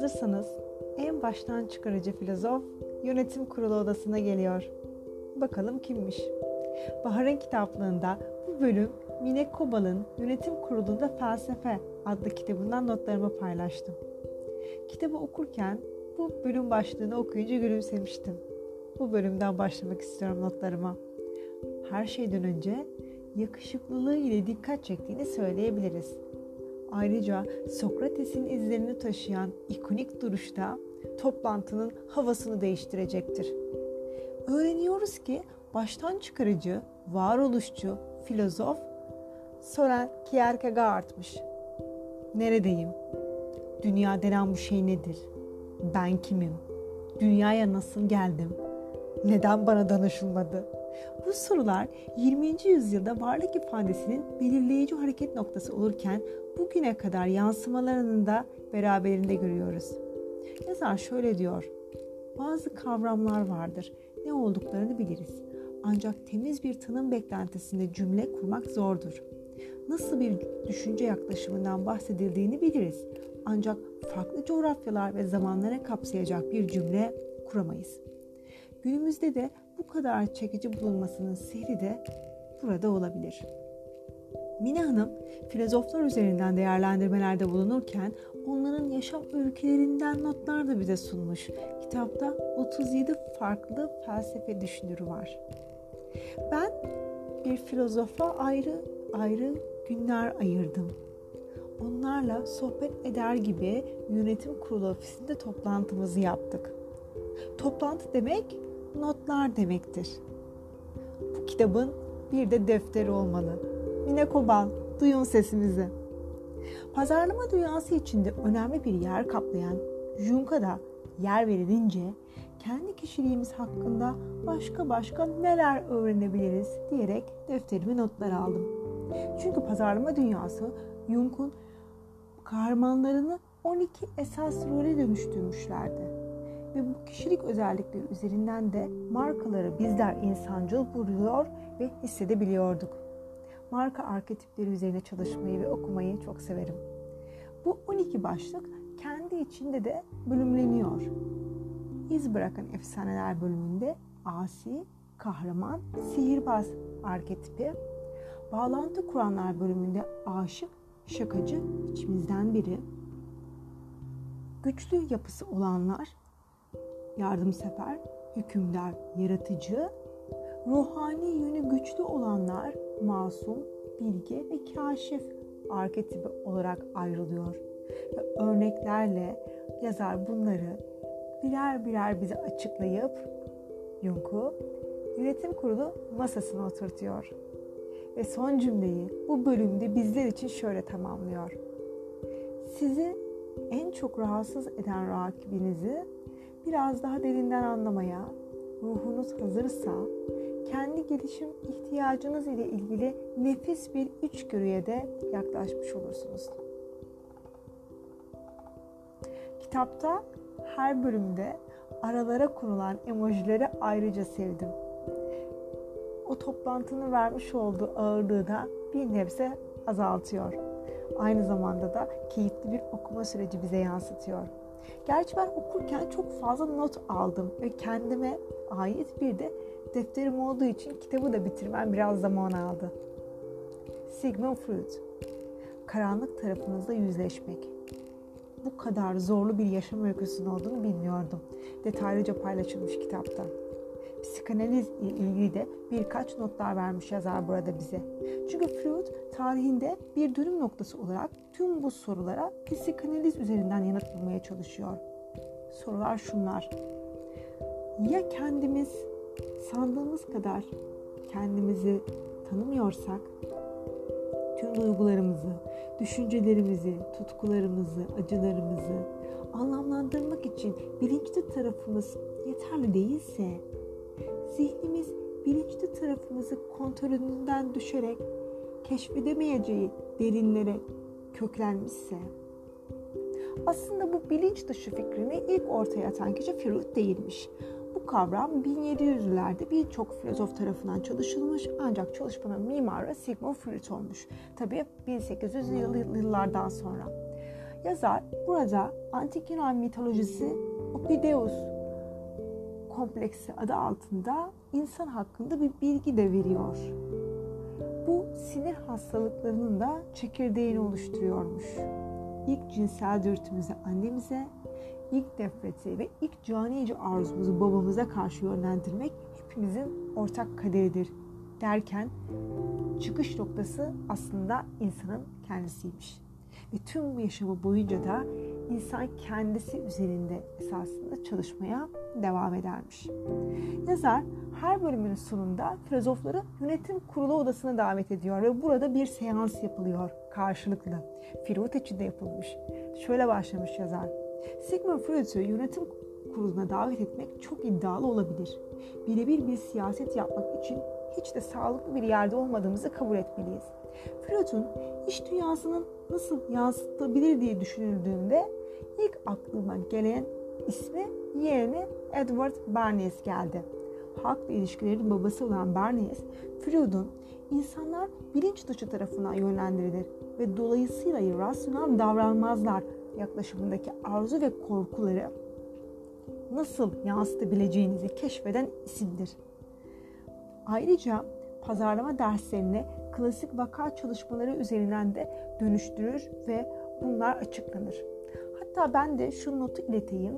Hazırsanız en baştan çıkarıcı filozof yönetim kurulu odasına geliyor. Bakalım kimmiş? Bahar'ın kitaplığında bu bölüm Mine Kobal'ın Yönetim Kurulu'nda Felsefe adlı kitabından notlarımı paylaştım. Kitabı okurken bu bölüm başlığını okuyunca gülümsemiştim. Bu bölümden başlamak istiyorum notlarıma. Her şeyden önce yakışıklılığı ile dikkat çektiğini söyleyebiliriz. Ayrıca Sokrates'in izlerini taşıyan ikonik duruşta toplantının havasını değiştirecektir. Öğreniyoruz ki baştan çıkarıcı, varoluşçu, filozof Soren Kierkegaard'mış. Neredeyim? Dünya denen bu şey nedir? Ben kimim? Dünyaya nasıl geldim? Neden bana danışılmadı? Bu sorular 20. yüzyılda varlık ifadesinin belirleyici hareket noktası olurken bugüne kadar yansımalarını da beraberinde görüyoruz. Yazar şöyle diyor. Bazı kavramlar vardır. Ne olduklarını biliriz. Ancak temiz bir tanım beklentisinde cümle kurmak zordur. Nasıl bir düşünce yaklaşımından bahsedildiğini biliriz. Ancak farklı coğrafyalar ve zamanlara kapsayacak bir cümle kuramayız. Günümüzde de bu kadar çekici bulunmasının sihri de burada olabilir. Mine Hanım filozoflar üzerinden değerlendirmelerde bulunurken onların yaşam öykülerinden notlar da bize sunmuş. Kitapta 37 farklı felsefe düşünürü var. Ben bir filozofa ayrı ayrı günler ayırdım. Onlarla sohbet eder gibi yönetim kurulu ofisinde toplantımızı yaptık. Toplantı demek notlar demektir. Bu kitabın bir de defteri olmalı. Mine Kobal, duyun sesimizi. Pazarlama dünyası içinde önemli bir yer kaplayan Jung'a da yer verilince kendi kişiliğimiz hakkında başka başka neler öğrenebiliriz diyerek defterime notlar aldım. Çünkü pazarlama dünyası Jung'un kahramanlarını 12 esas role dönüştürmüşlerdi. Ve bu kişilik özellikleri üzerinden de markaları bizler insancıl buluyor ve hissedebiliyorduk. Marka arketipleri üzerine çalışmayı ve okumayı çok severim. Bu 12 başlık kendi içinde de bölümleniyor. İz bırakan efsaneler bölümünde asi, kahraman, sihirbaz arketipi, bağlantı kuranlar bölümünde aşık, şakacı, içimizden biri, güçlü yapısı olanlar, yardımsever, hükümdar, yaratıcı, ruhani yönü güçlü olanlar masum, bilge ve kaşif arketipi olarak ayrılıyor. Ve örneklerle yazar bunları birer birer bize açıklayıp Jung'u yönetim kurulu masasına oturtuyor. Ve son cümleyi bu bölümde bizler için şöyle tamamlıyor. Sizi en çok rahatsız eden rakibinizi biraz daha derinden anlamaya, ruhunuz hazırsa kendi gelişim ihtiyacınız ile ilgili nefis bir içgörüye de yaklaşmış olursunuz. Kitapta her bölümde aralara konulan emojileri ayrıca sevdim. O toplantının vermiş olduğu ağırlığı da bir nebze azaltıyor. Aynı zamanda da keyifli bir okuma süreci bize yansıtıyor. Gerçi ben okurken çok fazla not aldım ve kendime ait bir de defterim olduğu için kitabı da bitirmem biraz zaman aldı. Sigmund Freud Karanlık tarafınızla yüzleşmek. Bu kadar zorlu bir yaşam öyküsünün olduğunu bilmiyordum. Detaylıca paylaşılmış kitapta. Psikanaliz ile ilgili de birkaç notlar vermiş yazar burada bize. Çünkü Freud tarihinde bir dönüm noktası olarak tüm bu sorulara psikanaliz üzerinden yanıt bulmaya çalışıyor. Sorular şunlar. Ya kendimiz sandığımız kadar kendimizi tanımıyorsak tüm duygularımızı, düşüncelerimizi, tutkularımızı, acılarımızı anlamlandırmak için bilinçli tarafımız yeterli değilse zihnimiz bilinçli tarafımızı kontrolünden düşerek keşfedemeyeceği derinlere köklenmişse aslında bu bilinç dışı fikrini ilk ortaya atan kişi Freud değilmiş. Bu kavram 1700'lerde birçok filozof tarafından çalışılmış ancak çalışmanın mimarı Sigmund Freud olmuş. Tabii 1800 yıllardan sonra. Yazar burada antik Yunan mitolojisi Opideus kompleksi adı altında insan hakkında bir bilgi de veriyor. Bu sinir hastalıklarının da çekirdeğini oluşturuyormuş. İlk cinsel dürtümüzü annemize, ilk nefreti ve ilk canice arzumuzu babamıza karşı yönlendirmek hepimizin ortak kaderidir derken çıkış noktası aslında insanın kendisiymiş. Ve tüm bu yaşamı boyunca da insan kendisi üzerinde esasında çalışmaya devam edermiş. Yazar her bölümün sonunda filozofları yönetim kurulu odasına davet ediyor ve burada bir seans yapılıyor karşılıklı. Freud için de yapılmış. Şöyle başlamış yazar. Sigmund Freud'u yönetim kuruluna davet etmek çok iddialı olabilir. Birebir bir siyaset yapmak için hiç de sağlıklı bir yerde olmadığımızı kabul etmeliyiz. Freud'un iş dünyasının nasıl yansıtılabilir diye düşünüldüğünde ilk aklıma gelen ismi yerine Edward Bernays geldi. Halkla ilişkilerin babası olan Bernays, Freud'un insanlar bilinç dışı tarafından yönlendirilir ve dolayısıyla rasyonel davranmazlar yaklaşımındaki arzu ve korkuları nasıl yansıtabileceğinizi keşfeden isimdir. Ayrıca pazarlama derslerini klasik vaka çalışmaları üzerinden de dönüştürür ve bunlar açıklanır. Hatta ben de şu notu ileteyim.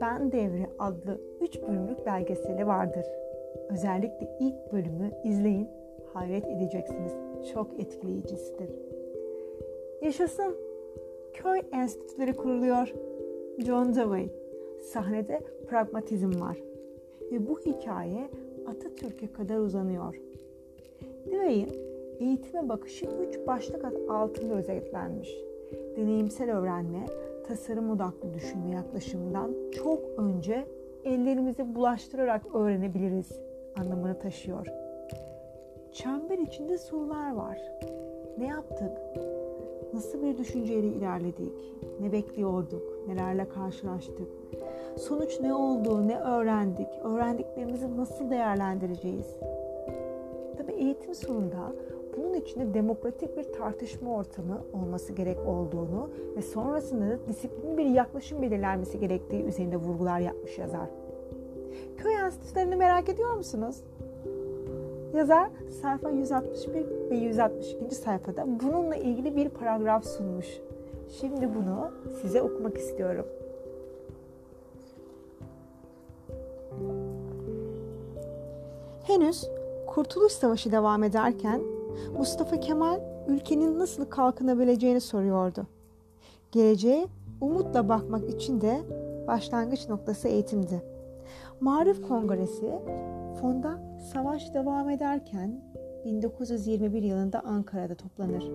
Ben Devri adlı 3 bölümlük belgeseli vardır. Özellikle ilk bölümü izleyin. Hayret edeceksiniz. Çok etkileyicisidir. Yaşasın. Köy enstitüleri kuruluyor. John Dewey. Sahnede pragmatizm var. Ve bu hikaye Atatürk'e kadar uzanıyor. Dewey'in eğitime bakışı üç başlık altında özetlenmiş. Deneyimsel öğrenme, tasarım odaklı düşünme yaklaşımından çok önce ellerimizi bulaştırarak öğrenebiliriz anlamını taşıyor. Çember içinde sorular var. Ne yaptık? Nasıl bir düşünceyle ilerledik? Ne bekliyorduk? Nelerle karşılaştık? Sonuç ne oldu? Ne öğrendik? Öğrendiklerimizi nasıl değerlendireceğiz? Tabii eğitim sonunda içinde demokratik bir tartışma ortamı olması gerek olduğunu ve sonrasında da disiplinli bir yaklaşım belirlenmesi gerektiği üzerinde vurgular yapmış yazar. Köy enstitülerini merak ediyor musunuz? Yazar sayfa 161 ve 162. sayfada bununla ilgili bir paragraf sunmuş. Şimdi bunu size okumak istiyorum. Henüz Kurtuluş Savaşı devam ederken Mustafa Kemal ülkenin nasıl kalkınabileceğini soruyordu. Geleceğe umutla bakmak için de başlangıç noktası eğitimdi. Marif Kongresi fonda savaş devam ederken 1921 yılında Ankara'da toplanır.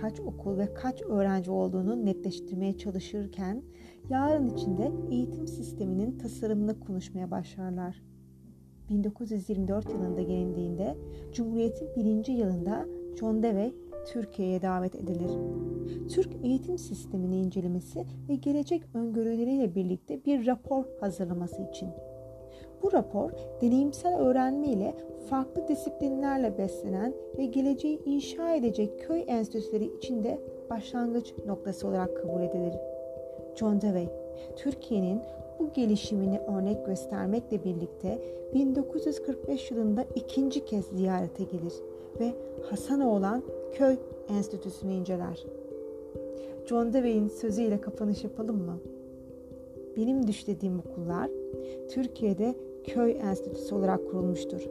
Kaç okul ve kaç öğrenci olduğunu netleştirmeye çalışırken yarın içinde eğitim sisteminin tasarımını konuşmaya başlarlar. 1924 yılında gelindiğinde Cumhuriyet'in birinci yılında John Dewey Türkiye'ye davet edilir. Türk eğitim sistemini incelemesi ve gelecek öngörüleriyle birlikte bir rapor hazırlaması için. Bu rapor deneyimsel öğrenme ile farklı disiplinlerle beslenen ve geleceği inşa edecek köy enstitüleri içinde başlangıç noktası olarak kabul edilir. John Dewey, Türkiye'nin bu gelişimini örnek göstermekle birlikte 1945 yılında ikinci kez ziyarete gelir ve Hasanoğlan Köy Enstitüsü'nü inceler. John Dewey'in sözüyle kapanış yapalım mı? Benim düşlediğim okullar Türkiye'de köy enstitüsü olarak kurulmuştur.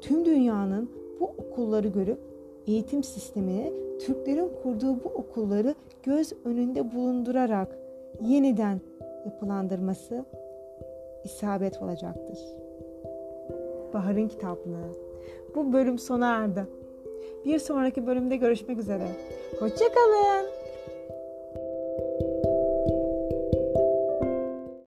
Tüm dünyanın bu okulları görüp eğitim sistemini Türklerin kurduğu bu okulları göz önünde bulundurarak yeniden yapılandırması isabet olacaktır. Bahar'ın kitaplığı. Bu bölüm sona erdi. Bir sonraki bölümde görüşmek üzere. Hoşçakalın.